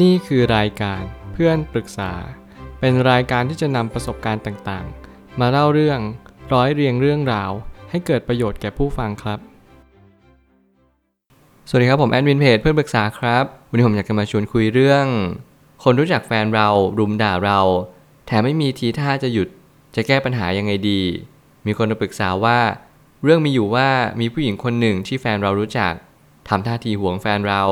นี่คือรายการเพื่อนปรึกษา เป็นรายการที่จะนำประสบการณ์ต่างๆ มาเล่าเรื่องร้อยเรียงเรื่องราว ให้เกิดประโยชน์แก่ผู้ฟังครับ สวัสดีครับผมแอดมินเพจเพื่อนปรึกษาครับ วันนี้ผมอยากจะมาชวนคุยเรื่อง คนรู้จักแฟนเรารุมด่าเรา แถมไม่มีทีท่าจะหยุดจะแก้ปัญหายังไงดี มีคนมาปรึกษาว่า เรื่องมีอยู่ว่ามีผู้หญิงคนหนึ่งที่แฟนเรารู้จักทำท่าทีหวงแฟนเรา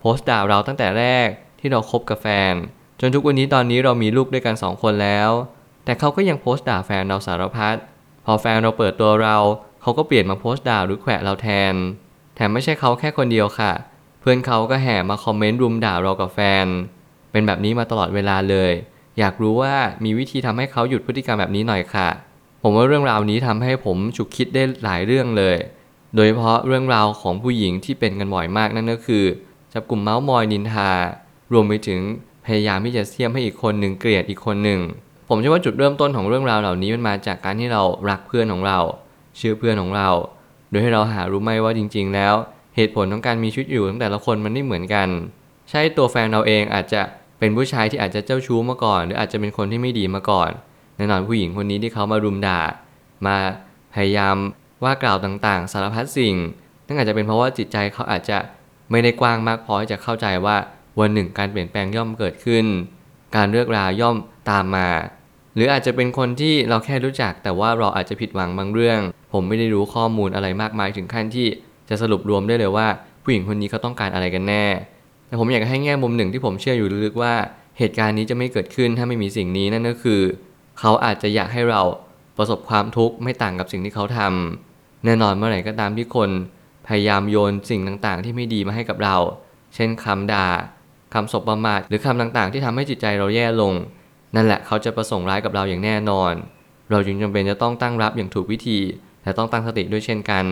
โพสต์ด่าเราตั้งแต่แรก ที่เราคบกับแฟน จนทุกวันนี้ตอนนี้เรามีลูกด้วยกันสองคนแล้ว แต่เขาก็ยังโพสต์ด่าแฟนเราสารพัดพอแฟนเราเปิดตัวเรา เขาก็เปลี่ยนมาโพสต์ด่าหรือแขวะเราแทน แถมไม่ใช่เขาแค่คนเดียวค่ะ เพื่อนเขาก็แห่มาคอมเมนต์รุมด่าเรากับแฟน เป็นแบบนี้มาตลอดเวลาเลย อยากรู้ว่ามีวิธีทำให้เขาหยุดพฤติกรรมแบบนี้หน่อยค่ะ ผมว่าเรื่องราวนี้ทำให้ผมฉุกคิดได้หลายเรื่องเลย โดยเฉพาะเรื่องราวของผู้หญิงที่เป็นกันบ่อยมากนั่นก็คือ จับกลุ่มเมาส์มอยนินทา รวมไปถึงพยายามที่จะเสียมให้อีกคนหนึ่งเกลียดอีกคนหนึ่ง ผมเชื่อว่าจุดเริ่มต้นของเรื่องราวเหล่านี้มันมาจากการที่เรารักเพื่อนของเราเชื่อเพื่อนของเรา โดยให้เราหารู้ไหมว่าจริง ๆ แล้ว เหตุผลของการมีชีวิตอยู่ของแต่ละคนมันไม่เหมือนกัน ใช่ตัวแฟนเราเองอาจจะเป็นผู้ชายที่อาจจะเจ้าชู้มาก่อน หรืออาจจะเป็นคนที่ไม่ดีมาก่อนแน่นอนผู้หญิงคนนี้ที่เขามารุมด่า มาพยายามว่ากล่าวต่างๆ สารพัดสิ่งนั่นอาจจะเป็นเพราะว่าจิตใจเขาอาจจะไม่ได้กว้างมากพอที่จะเข้าใจว่า วันหนึ่งการเปลี่ยนแปลงย่อมเกิดขึ้น การเลือกราย่อมตามมา หรืออาจจะเป็นคนที่เราแค่รู้จัก แต่ว่าเราอาจจะผิดหวังบางเรื่อง ผมไม่ได้รู้ข้อมูลอะไรมากมายถึงขั้นที่จะสรุปรวมได้เลยว่า ผู้หญิงคนนี้เขาต้องการอะไรกันแน่ แต่ผมอยากให้แง่มุมหนึ่งที่ผมเชื่ออยู่ลึกๆว่าเหตุการณ์นี้จะไม่เกิดขึ้นถ้าไม่มีสิ่งนี้นั่นก็คือ เขาอาจจะอยากให้เราประสบความทุกข์ไม่ต่างกับสิ่งที่เขาทำแน่นอนเมื่อไหร่ก็ตามที่คน พยายามโยนสิ่งต่างๆ ที่ไม่ดีมาให้กับเรา เช่นคำด่า คำสบประมาทหรือคำต่างๆ ที่ทำให้จิตใจเราแย่ลง นั่นแหละเขาจะประสงค์ร้ายกับเราอย่างแน่นอน เราจึงจำเป็นจะต้องตั้งรับอย่างถูกวิธี และต้องตั้งสติด้วยเช่นกัน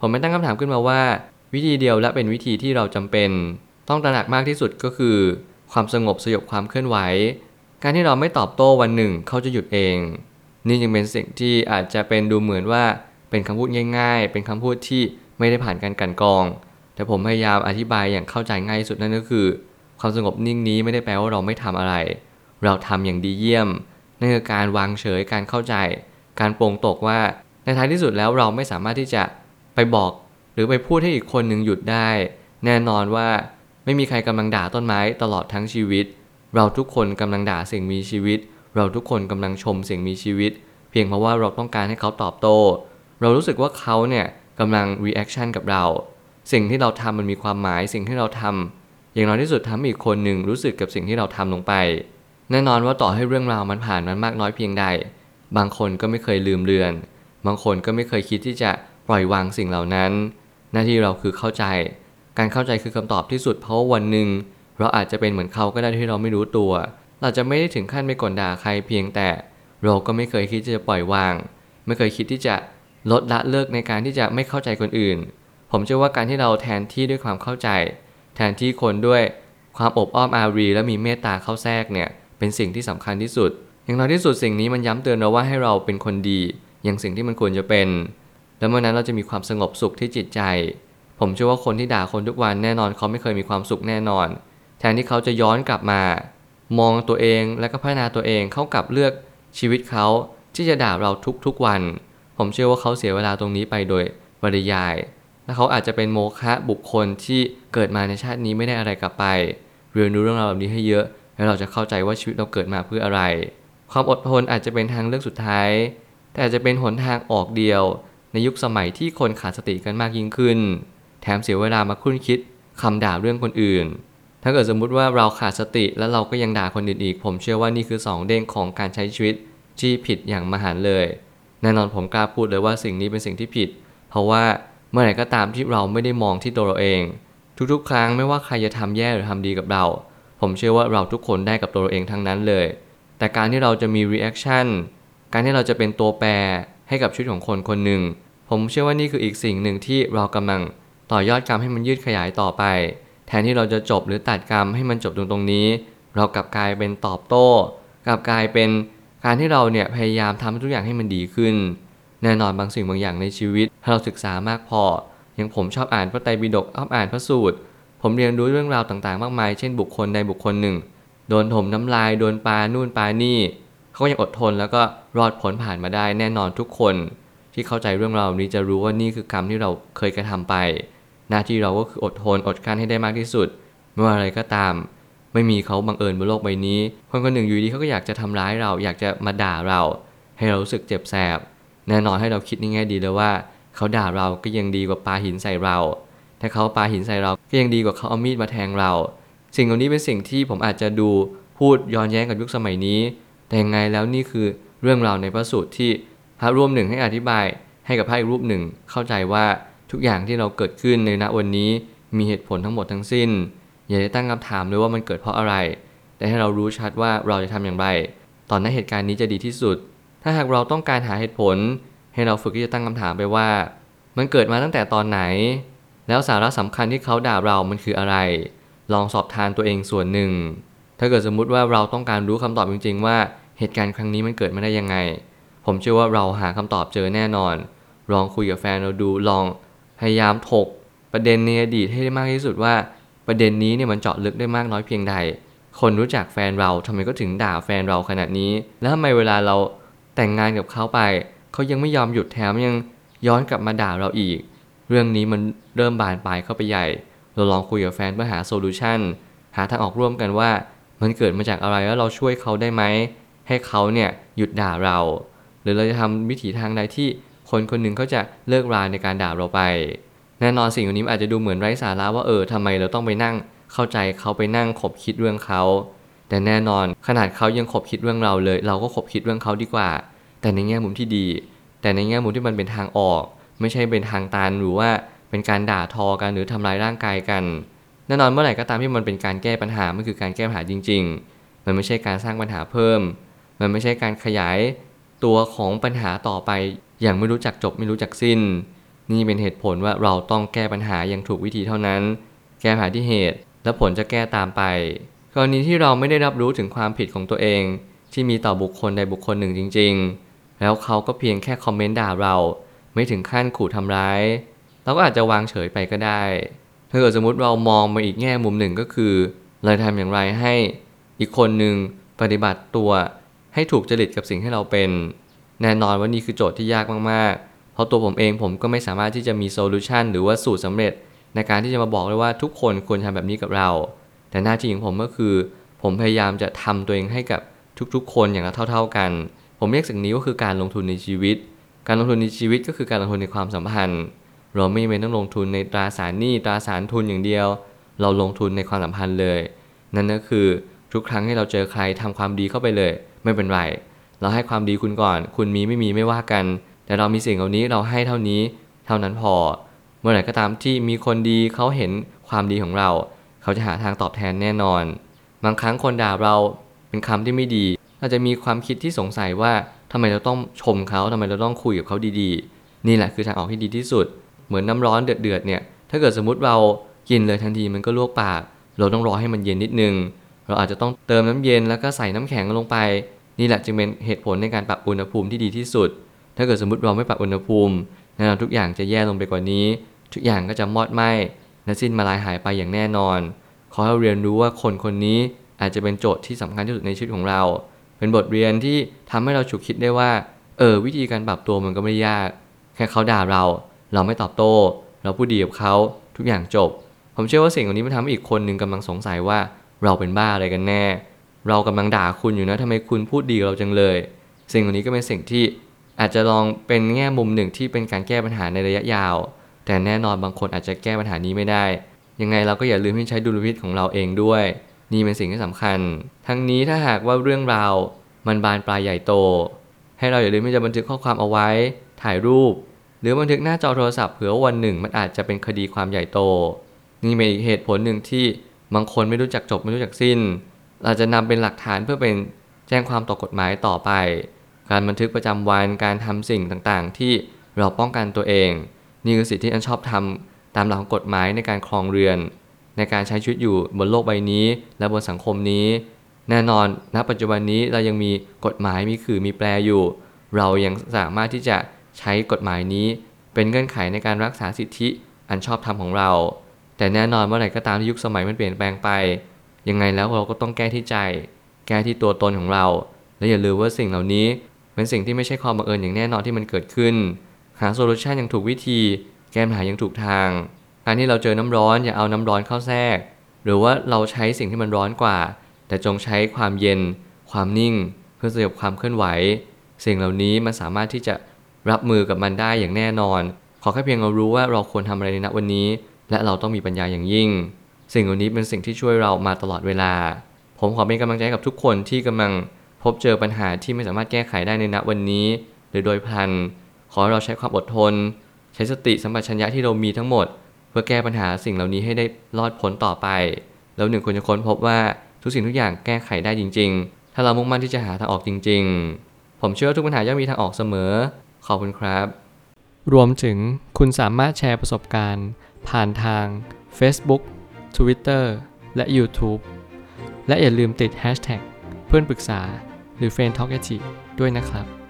ผมไม่ตั้งคำถามขึ้นมาว่า วิธีเดียวและเป็นวิธีที่เราจำเป็น ต้องตระหนักมากที่สุดก็คือ ความสงบสยบความเคลื่อนไหว การที่เราไม่ตอบโต้วันหนึ่งเขาจะหยุดเอง นี่จึงเป็นสิ่งที่อาจจะเป็นดูเหมือนว่าเป็นคำพูดง่าย ๆ เป็นคำพูดที่ไม่ได้ผ่านการกลั่นกรอง แต่ผมพยายามอธิบายอย่างเข้าใจง่ายที่สุดนั่นก็คือ ความสงบนิ่งนี้ไม่ได้แปลว่าเราไม่ทำอะไร เราทำอย่างดีเยี่ยมนั่นคือการวางเฉยการเข้าใจ การโปร่งตกว่าในท้ายที่สุดแล้วเราไม่สามารถที่จะไปบอก หรือไปพูดให้อีกคนหนึ่งหยุดได้ แน่นอนว่าไม่มีใครกำลังด่าต้นไม้ตลอดทั้งชีวิต เราทุกคนกำลังด่าสิ่งมีชีวิต เราทุกคนกำลังชมสิ่งมีชีวิต เพียงเพราะว่าเราต้องการให้เขาตอบโต้ เรารู้สึกว่าเขาเนี่ยกำลัง reaction กับเรา สิ่งที่เราทำมันมีความหมาย สิ่งที่เราทำ อย่างน้อยที่สุดทำให้อีกคนหนึ่งรู้สึกกับสิ่งที่เราทำลงไป แน่นอนว่าต่อให้เรื่องราวมันผ่านมันมากน้อยเพียงใด บางคนก็ไม่เคยลืมเลือน บางคนก็ไม่เคยคิดที่จะปล่อยวางสิ่งเหล่านั้น หน้าที่เราคือเข้าใจ การเข้าใจคือคำตอบที่สุดเพราะว่าวันหนึ่งเราอาจจะเป็นเหมือนเขาก็ได้ที่เราไม่รู้ตัว เราจะไม่ได้ถึงขั้นไม่กลด่าใครเพียงแต่ เราก็ไม่เคยคิดจะปล่อยวาง ไม่เคยคิดที่จะลดละเลิกในการที่จะไม่เข้าใจคนอื่น ผมเชื่อว่าการที่เราแทนที่ด้วยความเข้าใจ แทนที่คนด้วยความอบอ้อมอารี และมีเมตตาเข้าแทรกเนี่ยเป็นสิ่งที่สำคัญที่สุด อย่างน้อยที่สุดสิ่งนี้มันย้ำเตือนเราว่าให้เราเป็นคนดี อย่างสิ่งที่มันควรจะเป็น แล้วเมื่อนั้นเราจะมีความสงบสุขที่จิตใจ ผมเชื่อว่าคนที่ด่าคนทุกวันแน่นอนเขาไม่เคยมีความสุขแน่นอน แทนที่เขาจะย้อนกลับมา มองตัวเองและก็พัฒนาตัวเองเข้ากับเลือกชีวิตเขาที่จะด่าเราทุกๆวัน ผมเชื่อว่าเขาเสียเวลาตรงนี้ไปโดยปริยาย และเขาอาจจะเป็นโมฆะบุคคลที่เกิดมาในชาตินี้ไม่ได้อะไรกลับไป เรียนรู้เรื่องราวแบบนี้ให้เยอะ แล้วเราจะเข้าใจว่าชีวิตเราเกิดมาเพื่ออะไร ความอดทนอาจจะเป็นทางเลือกสุดท้าย แต่อาจจะเป็นหนทางออกเดียว ในยุคสมัยที่คนขาดสติกันมากยิ่งขึ้น แถมเสียเวลามาคุ้นคิดคำด่าเรื่องคนอื่น ถ้าเกิดสมมุติว่าเราขาดสติแล้วเราก็ยังด่าคนอื่นอีก ผมเชื่อว่านี่คือ 2 เด้งของการใช้ชีวิตที่ผิดอย่างมหันเลย แน่นอนผมกล้าพูดเลยว่าสิ่งนี้เป็นสิ่งที่ผิด เพราะว่า เมื่อไหร่ก็ตามที่เราไม่ได้มองที่ตัวเราเอง ทุกๆ ครั้งไม่ว่าใครจะทำแย่หรือทำดีกับเรา ผมเชื่อว่าเราทุกคนได้กับตัวเราเองทั้งนั้นเลย แต่การที่เราจะมี reaction การที่เราจะเป็นตัวแปรให้กับชีวิตของคนคนหนึ่ง ผมเชื่อว่านี่คืออีกสิ่งหนึ่งที่เรากำลังต่อยอดกรรมให้มันยืดขยายต่อไป แทนที่เราจะจบหรือตัดกรรมให้มันจบตรงตรงนี้ เรากลับกลายเป็นตอบโต้ กลับกลายเป็นการที่เราเนี่ยพยายามทำทุกอย่างให้มันดีขึ้น แน่นอนบางสิ่งบางอย่างในชีวิตถ้าเราศึกษามากพอ อย่างผมชอบอ่านพระไตรปิฎกชอบอ่านพระสูตร ผมเรียนรู้เรื่องราวต่างๆ มากมาย เช่นบุคคลใดบุคคลหนึ่ง โดนถมน้ำลาย โดนปา นู่นปานี่ เขาก็ยังอดทนแล้วก็รอดพ้นผ่านมาได้แน่นอนทุกคน ที่เข้าใจเรื่องราวนี้จะรู้ว่านี่คือกรรมที่เราเคยกระทำไป หน้าที่เราก็คืออดทนอดกลั้นให้ได้มากที่สุด ไม่ว่าอะไรก็ตาม ไม่มีเขาบังเอิญบนโลกใบนี้ คนคนหนึ่งอยู่ดีเขาก็อยากจะทำร้ายเรา อยากจะมาด่าเรา ให้เรารู้สึกเจ็บแสบ แน่นอนให้เราคิดในแง่ดีเลยว่า เขาด่าเราก็ยังดีกว่าปาหินใส่เรา ถ้าเขาปาหินใส่เราก็ยังดีกว่าเขาเอามีดมาแทงเรา สิ่งเหล่านี้เป็นสิ่งที่ผมอาจจะดูพูดย้อนแย้งกับยุคสมัยนี้ แต่ยังไงแล้วนี่คือเรื่องราวในพระสูตรที่พระรูปหนึ่งให้อธิบายให้กับพระอีกรูปหนึ่งเข้าใจว่าทุกอย่างที่เราเกิดขึ้นในณวันนี้มีเหตุผลทั้งหมดทั้งสิ้น อย่าได้ตั้งคำถามเลยว่ามันเกิดเพราะอะไร แต่ให้เรารู้ชัดว่าเราจะทำอย่างไร ตอนนั้นเหตุการณ์นี้จะดีที่สุด ถ้าหากเราต้องการหาเหตุผล ให้เราฝึกที่จะตั้งคำถามไปว่า มันเกิดมาตั้งแต่ตอนไหน แล้วสาระสำคัญที่เขาด่าเรามันคืออะไร ลองสอบทานตัวเองส่วนหนึ่ง ถ้าเกิดสมมุติว่าเราต้องการรู้คำตอบจริง ๆ ว่าเหตุการณ์ครั้งนี้มันเกิดมาได้ยังไง ผมเชื่อว่าเราหาคำตอบเจอแน่นอน ลองคุยกับแฟนเราดูลองพยายามถกประเด็นในอดีตให้ได้มากที่สุดว่าประเด็นนี้เนี่ยมันเจาะลึกได้มากน้อยเพียงใด คนรู้จักแฟนเราทำไมก็ถึงด่าแฟนเราขนาดนี้ แล้วทำไมเวลาเรา แต่งงานกับเขาไป เขายังไม่ยอมหยุดแถมยังย้อนกลับมาด่าเราอีก เรื่องนี้มันเริ่มบานปลายเข้าไปใหญ่ เราลองคุยกับแฟนเพื่อหาโซลูชันหาทางออกร่วมกันว่า มันเกิดมาจากอะไรแล้วเราช่วยเขาได้ไหม ให้เขาเนี่ยหยุดด่าเรา หรือเราจะทำวิถีทางใดที่คนคนหนึ่งเขาจะเลิกราในการด่าเราไป แน่นอนสิ่งนี้อาจจะดูเหมือนไร้สาระว่าเออทำไมเราต้องไปนั่ง เข้าใจเขาไปนั่งขบคิดเรื่องเขา แต่แน่นอนขนาดเขายังขบคิดเรื่องเราเลย เราก็ขบคิดเรื่องเขาดีกว่า แต่ในแง่มุมที่ดี แต่ในแง่มุมที่มันเป็นทางออก ไม่ใช่เป็นทางตันหรือว่าเป็นการด่าทอกันหรือทำลายร่างกายกันแน่นอนเมื่อไหร่ก็ตามที่มันเป็นการแก้ปัญหามันคือการแก้ปัญหาจริง ๆ มันไม่ใช่การสร้างปัญหาเพิ่ม มันไม่ใช่การขยายตัวของปัญหาต่อไป อย่างไม่รู้จักจบไม่รู้จักสิ้น นี่เป็นเหตุผลว่าเราต้องแก้ปัญหาอย่างถูกวิธีเท่านั้น แก้ปัญหาที่เหตุ และผลจะแก้ตามไป กรณีที่เราไม่ได้รับรู้ถึงความผิดของตัวเอง ที่มีต่อบุคคลใดบุคคลหนึ่งจริง ๆ แล้วเขาก็เพียงแค่คอมเมนต์ด่าเรา ไม่ถึงขั้นขู่ทำร้าย เราก็อาจจะวางเฉยไปก็ได้ ถ้าเกิดสมมติเรามองมาอีกแง่มุมหนึ่งก็คือ เราทำอย่างไรให้อีกคนหนึ่งปฏิบัติตัว ให้ถูกจริตกับสิ่งที่เราเป็น แน่นอนว่านี่คือโจทย์ที่ยากมากๆ เพราะตัวผมเองผมก็ไม่สามารถที่จะมีโซลูชันหรือว่าสูตรสำเร็จในการที่จะมาบอกเลยว่าทุกคนควรทำแบบนี้กับเรา แต่หน้าที่ของผมก็คือ ผมพยายามจะทำตัวเองให้กับทุกๆ คนอย่างเท่า ๆกัน ผมเรียกสิ่งนี้ว่าคือการลงทุนในชีวิต การลงทุนในชีวิตก็คือการลงทุนในความสัมพันธ์ เราไม่จำเป็นต้องลงทุนในตราสารหนี้ตราสารทุนอย่างเดียว เราลงทุนในความสัมพันธ์เลย นั่นก็คือทุกครั้งที่เราเจอใครทำความดีเข้าไปเลย ไม่เป็นไร เราให้ความดีคุณก่อน คุณมีไม่มีไม่ว่ากัน แต่เรามีสิ่งเหล่านี้เราให้เท่านี้ เท่านั้นพอ เมื่อไหร่ก็ตามที่มีคนดีเขาเห็นความดีของเรา เขาจะหาทางตอบแทนแน่นอน บางครั้งคนด่าเราเป็นคำที่ไม่ดีอาจจะมีความคิดที่สงสัยว่าทำไมเราต้องชมเขาทำไมเราต้องคุยกับเขาดีๆ นี่แหละคือทางออกที่ดีที่สุด เหมือนน้ำร้อนเดือดๆเนี่ย ถ้าเกิดสมมติเรากินเลยทันทีมันก็ลวกปาก เราต้องรอให้มันเย็นนิดนึง เราอาจจะต้องเติมน้ำเย็นแล้วก็ใส่น้ำแข็งลงไป นี่แหละจึงเป็นเหตุผลในการปรับอุณหภูมิที่ดีที่สุด ถ้าเกิดสมมติเราไม่ปรับอุณหภูมิแน่นอนทุกอย่างจะแย่ลงไปกว่านี้ ทุกอย่างก็จะมอดไหม้ และสิ้นมาลายหายไปอย่างแน่นอน ขอให้เรียนรู้ว่าคนคนนี้อาจจะเป็นโจทย์ที่สำคัญที่สุดในชีวิตของเรา เป็นบทเรียนที่ทำให้เราฉุกคิดได้ว่า เออ วิธีการปรับตัวมันก็ไม่ยาก แค่เขาด่าเรา เราไม่ตอบโต้ เราพูดดีกับเขาทุกอย่างจบ ผมเชื่อว่าสิ่งเหล่านี้มันทำให้อีกคนหนึ่งกำลังสงสัยว่าเราเป็นบ้าอะไรกันแน่ เรากำลังด่าคุณอยู่นะทำไมคุณพูดดีกับเราจังเลย สิ่งเหล่านี้ก็เป็นสิ่งที่อาจจะลองเป็นแง่มุมหนึ่งที่เป็นการแก้ปัญหาในระยะยาว แต่แน่นอนบางคนอาจจะแก้ปัญหานี้ไม่ได้ ยังไงเราก็อย่าลืมที่ใช้ดุลพินิจของเราเองด้วย นี่เป็นสิ่งที่สำคัญ ทั้งนี้ถ้าหากว่าเรื่องราวมันบานปลายใหญ่โต ให้เราอย่าลืมที่จะบันทึกข้อความเอาไว้ ถ่ายรูป หรือบันทึกหน้าจอโทรศัพท์เผื่อวันหนึ่ง มันอาจจะเป็นคดีความใหญ่โต นี่เป็นอีกเหตุผลหนึ่งที่บางคนไม่รู้จักจบไม่รู้จักสิ้น เราจะนำเป็นหลักฐานเพื่อเป็นแจ้งความต่อกฎหมายต่อไป การบันทึกประจำวันการทำสิ่งต่างๆ ที่เราป้องกันตัวเอง นี่คือสิ่งที่อันชอบทำตามหลักของกฎหมายในการครองเรือน ในการใช้ชีวิตอยู่บนโลกใบนี้ และบนสังคมนี้ แน่นอนณปัจจุบันนี้เรายังมีกฎหมายมีคือมีแปลอยู่ เรายังสามารถที่จะใช้กฎหมายนี้ เป็นเงื่อนไขในการรักษาสิทธิอันชอบธรรมของเรา แต่แน่นอนเมื่อไหร่ก็ตามที่ยุคสมัยมันเปลี่ยนแปลงไป ยังไงแล้วเราก็ต้องแก้ที่ใจ แก้ที่ตัวตนของเรา และอย่าลืมว่าสิ่งเหล่านี้เป็นสิ่งที่ไม่ใช่ความบังเอิญอย่างแน่นอนที่มันเกิดขึ้น หาโซลูชันอย่างถูกวิธี แก้ปัญหาอย่างถูกทางการที่เราเจอน้ำร้อนอย่าเอาน้ำร้อนเข้าแทรก หรือว่าเราใช้สิ่งที่มันร้อนกว่า แต่จงใช้ความเย็น ความนิ่ง เพื่อสยบความเคลื่อนไหว สิ่งเหล่านี้มันสามารถที่จะรับมือกับมันได้อย่างแน่นอน ขอแค่เพียงเรารู้ว่าเราควรทำอะไรในณวันนี้ และเราต้องมีปัญญาอย่างยิ่ง สิ่งเหล่านี้เป็นสิ่งที่ช่วยเรามาตลอดเวลา ผมขอเป็นกำลังใจกับทุกคนที่กำลังพบเจอปัญหาที่ไม่สามารถแก้ไขได้ในณวันนี้ หรือโดยพลัน ขอเราใช้ความอดทน ใช้สติสัมปชัญญะที่เรามีทั้งหมด เพื่อแก้ปัญหาสิ่งเหล่านี้ให้ได้รอดพ้นต่อไป แล้วหนึ่งคนจะค้นพบว่าทุกสิ่งทุกอย่างแก้ไขได้จริง ๆ ถ้าเรามุ่งมั่นที่จะหาทางออกจริง ๆ ผมเชื่อว่าทุกปัญหาย่อมมีทางออกเสมอ ขอบคุณครับ รวมถึงคุณสามารถแชร์ประสบการณ์ ผ่านทาง Facebook Twitter และ YouTube และอย่าลืมติด Hashtag เพื่อนปรึกษาหรือ f r ร e n d t a l k a ด้วยนะครับ